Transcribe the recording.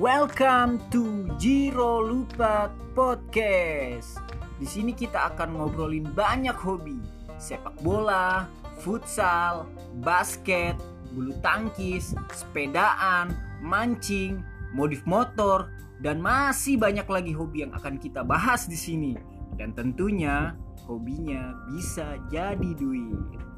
Welcome to Jiro Lupa Podcast. Di sini kita akan ngobrolin banyak hobi, sepak bola, futsal, basket, bulu tangkis, sepedaan, mancing, modif motor, dan masih banyak lagi hobi yang akan kita bahas di sini. Dan tentunya hobinya bisa jadi duit.